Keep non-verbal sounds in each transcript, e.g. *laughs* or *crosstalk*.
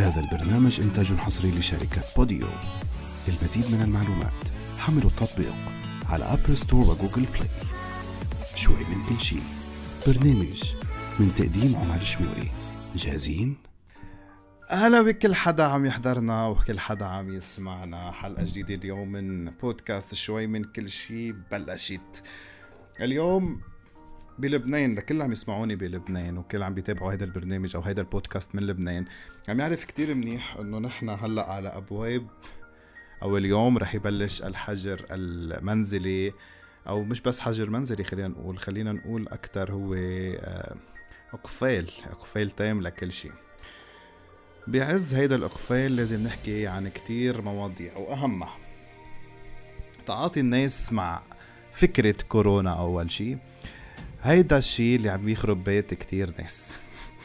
هذا البرنامج إنتاج حصري لشركة Podeo. للمزيد من المعلومات حملوا التطبيق على Apple Store و Google Play شوي من كل شيء. برنامج من تقديم عمر شموري. جاهزين؟ أهلا بكل حدا عم يحضرنا وكل حدا عم يسمعنا. حلقة جديدة اليوم من بودكاست شوي من كل شيء بلشت. اليوم بلبنان لكل عم يسمعوني بلبنان وكل عم بيتابعوا هذا البرنامج أو هذا البودكاست من لبنان. عم يعرف كتير منيح إنه نحن هلأ على أبواب أو اليوم رح يبلش الحجر المنزلي أو مش بس حجر منزلي خلينا نقول خلينا نقول أكثر هو آه، أقفال أقفال تام لكل شيء. بعز هيدا الأقفال لازم نحكي عن كتير مواضيع وأهمها. تعاطي الناس مع فكرة كورونا أول شي هيدا الشيء اللي عم يخرب بيت كتير ناس.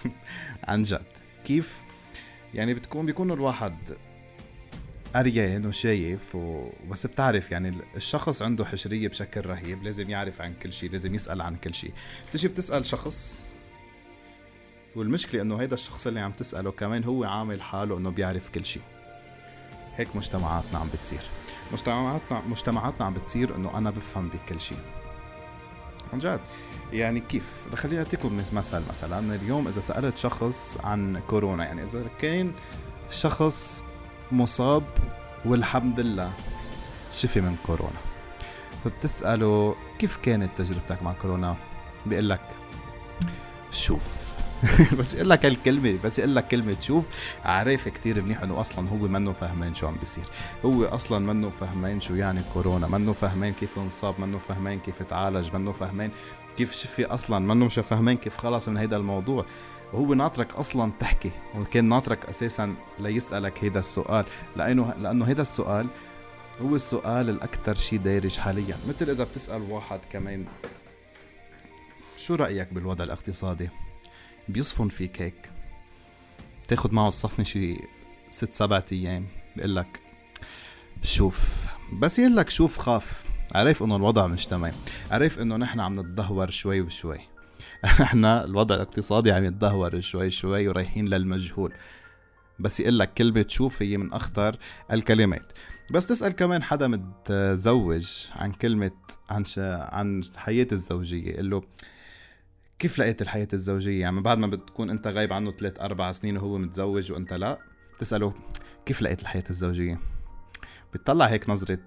*laughs* عن جد. كيف؟ يعني بتكون بيكون الواحد قريان وشايف وبس بتعرف يعني الشخص عنده حشرية بشكل رهيب. لازم يعرف عن كل شيء لازم يسأل عن كل شيء بتجي بتسأل شخص والمشكلة إنه هيدا الشخص اللي عم تسأله كمان هو عامل حاله إنه بيعرف كل شيء هيك مجتمعاتنا عم بتصير. مجتمعاتنا مجتمعاتنا عم بتصير إنه أنا بفهم بكل شيء عن جد. يعني كيف؟ خليني أعطيكم مثل مثلا. اليوم إذا سألت شخص عن كورونا يعني إذا كان شخص مصاب والحمد لله شفي من كورونا. فبتسأله كيف كانت تجربتك مع كورونا؟ بيقول لك شوف *laughs* بس يقول لك هالكلمة بس يقول لك كلمة شوف عارف كتير منيح إنه أصلا هو منه فهمان شو عم بيصير. هو أصلا منه فهمان شو يعني كورونا منه فهمان كيف انصاب منه فهمان كيف تعالج منه فهمان كيف شفي أصلا منه مش فهمان كيف خلص من هيدا الموضوع. وهو ناطرك أصلا تحكي وكان ناطرك أساسا ليسألك هيدا السؤال لأنه لأنه هيدا السؤال هو السؤال الأكثر شيء دارج حاليا. مثل إذا بتسأل واحد كمان شو رأيك بالوضع الاقتصادي؟ بيصفن فيك هيك تاخد معه الصفنة شي ست سبعة أيام بيقول لك شوف. بس يقول لك شوف خاف. عرف إنه الوضع مش تمام. عرف إنه نحن عم نتدهور شوي بشوي *laughs* نحن الوضع الاقتصادي عم يتدهور شوي شوي ورايحين للمجهول. بس يقول لك كلمة شوف هي من أخطر الكلمات. بس تسأل كمان حدا متزوج عن كلمة عن. عن حياة الزوجية يقول له كيف لقيت الحياة الزوجية؟ يعني بعد ما بتكون أنت غايب عنه ثلاث أربع سنين وهو متزوج وأنت لا بتسأله كيف لقيت الحياة الزوجية؟ بتطلع هيك نظرة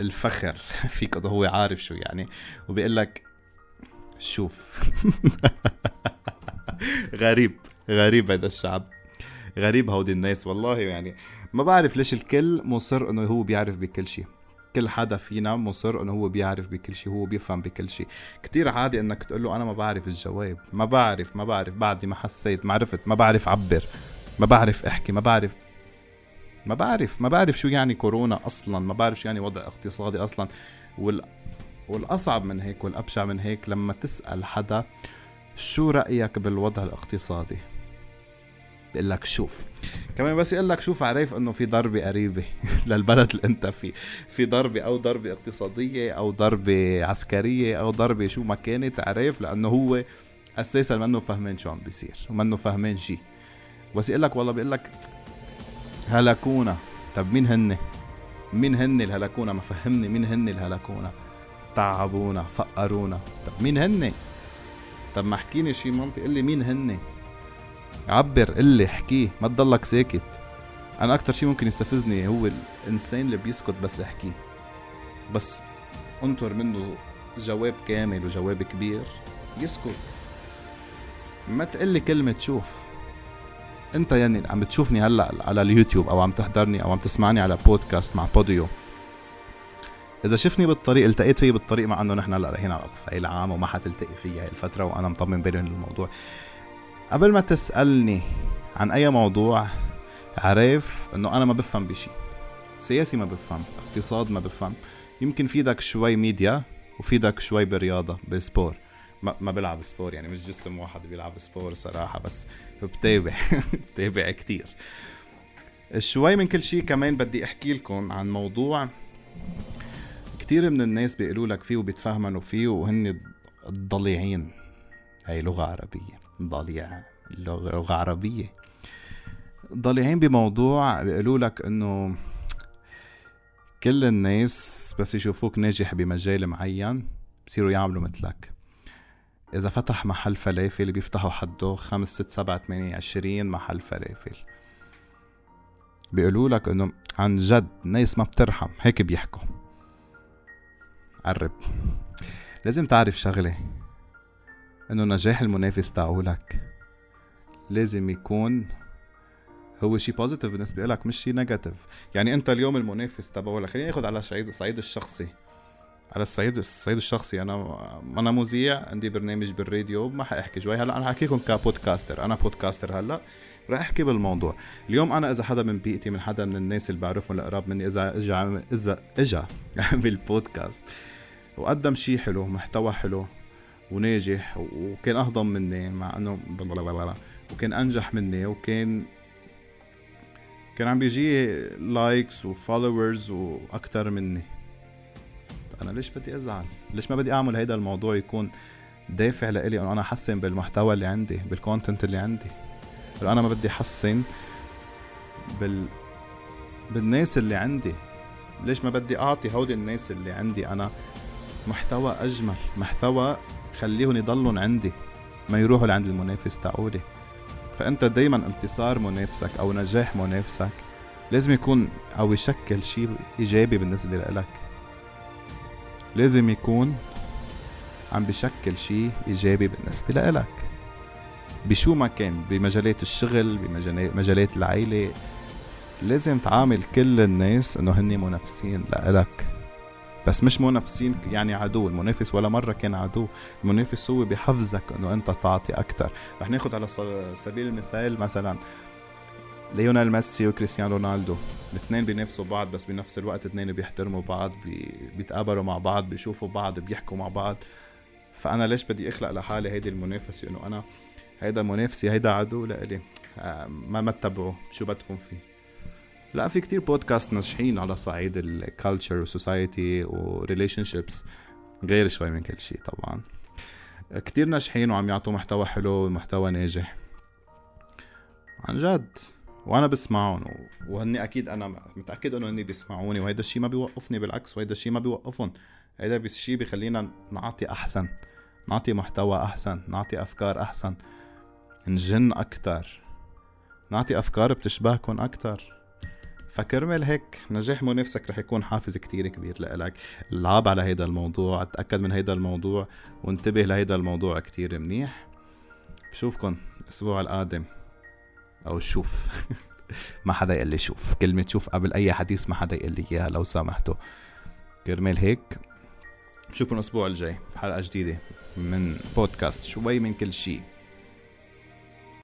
الفخر *laughs* فيك انه هو عارف شو يعني وبيقول لك شوف. *laughs* غريب غريب هذا الشعب. غريب هودي الناس والله يعني. ما بعرف ليش الكل مصر إنه هو بيعرف بكل شيء كل حدا فينا مصر إنه هو بيعرف بكل شيء هو بيفهم بكل شيء كتير عادي إنك تقول له أنا ما بعرف الجواب ما بعرف ما بعرف بعدي ما حسيت ما عرفت ما بعرف عبر ما بعرف أحكي ما بعرف ما بعرف ما بعرف شو يعني كورونا أصلا ما بعرف شو يعني وضع اقتصادي أصلا. وال والأصعب من هيك والأبشع من هيك لما تسأل حدا شو رأيك بالوضع الاقتصادي؟ بيقول لك شوف. كمان بس يقول لك شوف عارف إنه في ضربة قريبة *laughs* للبلد اللي أنت فيه. في ضربة أو ضربة اقتصادية أو ضربة عسكرية أو ضربة شو ما كانت عارف لأنه هو أساسا منه فهمان شو عم بيصير ومنه فهمان شيء بس يقول لك والله بيقول لك هلكونا طب مين هن؟ مين هن الهلكونا ما فهمني مين هن الهلكونا تعبونا فقرونا. طب مين هن؟ طب ما احكيني شي منطقي قل لي مين هن؟ عبر قلي احكيه ما تضلك ساكت. أنا أكتر شيء ممكن يستفزني هو الإنسان اللي بيسكت بس يحكيه. بس انطر منه جواب كامل وجواب كبير. يسكت. ما تقلي كلمة شوف. أنت يعني عم بتشوفني هلأ على اليوتيوب أو عم تحضرني أو عم تسمعني على بودكاست مع بوديو. إذا شفني بالطريق التقيت فيه بالطريق مع إنه نحن هلأ رايحين على اقفال عام وما حتلتقي فيها هاي الفترة وأنا مطمن بالي الموضوع. قبل ما تسألني عن أي موضوع عارف إنه أنا ما بفهم بشي. سياسي ما بفهم اقتصاد ما بفهم. يمكن فيدك شوي ميديا وفيدك شوي برياضة ب sport ما, ما بلعب sport يعني مش جسم واحد بيلعب sport صراحة بس بتابع *laughs* بتابع كتير. شوي من كل شيء كمان بدي أحكي لكم عن موضوع كتير من الناس بيقولوا لك فيه وبيتفهمنوا فيه وهن الضليعين. هاي لغة عربية. ضليعة لغة عربية. ضالعين بموضوع بيقولوا لك إنه كل الناس بس يشوفوك ناجح بمجال معين بصيروا يعملوا مثلك. إذا فتح محل فلافل بيفتحوا حده خمس ست سبعة ثمانية عشرين محل فلافل. بيقولوا لك إنه عن جد ناس ما بترحم هيك بيحكوا. قرب. لازم تعرف شغلة. انه نجاح المنافس تاعولك لازم يكون هو شيء positive بالنسبة لك مش شيء negative يعني أنت اليوم المنافس تبعولك خليني آخذ على الصعيد الصعيد الشخصي. على الصعيد الصعيد الشخصي أنا أنا مذيع عندي برنامج بالراديو ما حاحكي شوي. هلا أنا حاحكيكم ك podcaster أنا podcaster هلا رح أحكي بالموضوع. اليوم أنا إذا حدا من بيئتي من حدا من الناس اللي بعرفهم القراب مني إذا اجى إذا اجى عمل بودكاست وقدم شيء حلو محتوى حلو وناجح وكان أهضم مني مع إنه وكان أنجح مني وكان كان عم بيجي likes و followers وأكثر مني. أنا ليش بدي أزعل؟ ليش ما بدي أعمل هيدا الموضوع يكون دافع لإلي إنه أنا احسن بالمحتوى اللي عندي بال content اللي عندي؟ أنا ما بدي احسن بال بالناس اللي عندي. ليش ما بدي أعطي هودي الناس اللي عندي؟ أنا محتوى أجمل محتوى خليهم يضلون عندي ما يروحوا لعند المنافس تاعولي فأنت دايما انتصار منافسك أو نجاح منافسك لازم يكون أو يشكل شيء إيجابي بالنسبة لك لازم يكون عم بشكل شيء إيجابي بالنسبة لك بشو ما كان بمجالات الشغل بمجالات العيلة لازم تعامل كل الناس إنه هن منافسين لإلك. بس مش منافسين يعني عدو. المنافس ولا مرة كان عدو. المنافس هو بحفزك إنه أنت تعطي أكثر رح ناخد على سبيل المثال مثلا ليونيل ميسي وكريستيانو رونالدو. الاثنين بينافسوا بعض بس بنفس الوقت اثنين بيحترموا بعض بي... بيتقابلوا مع بعض بيشوفوا بعض بيحكوا مع بعض. فأنا ليش بدي أخلق لحالي هيدي المنافسه إنه أنا هيدا منافسي هيدا عدو لإلي. آه، ما ما تتبعوا شو بدكم فيه؟ لا في كتير بودكاست ناجحين على صعيد ال culture وال society و relationships غير شوي من كل شيء طبعا. كتير ناجحين وعم يعطوا محتوى حلو ومحتوى ناجح. عن جد وأنا بسمعهم وهني أكيد أنا متأكد إنه هني بيسمعوني وهيدا الشيء ما بيوقفني بالعكس وهيدا الشيء ما بيوقفهم. هيدا الشيء بخلينا نعطي أحسن نعطي محتوى أحسن نعطي أفكار أحسن نجن أكتر نعطي أفكار بتشبهكم أكتر. فكرمال هيك نجاح منافسك رح يكون حافز كتير كبير لإلك. العاب على هيدا الموضوع تأكد من هيدا الموضوع وانتبه لهيدا الموضوع كتير منيح. بشوفكن الأسبوع القادم أو شوف. *laughs* ما حدا يقول لي شوف. كلمة شوف قبل أي حديث ما حدا يقول لي إياها لو سامحتوا كرمال هيك بشوفكم الأسبوع الجاي بحلقة جديدة من بودكاست شوي من كل شيء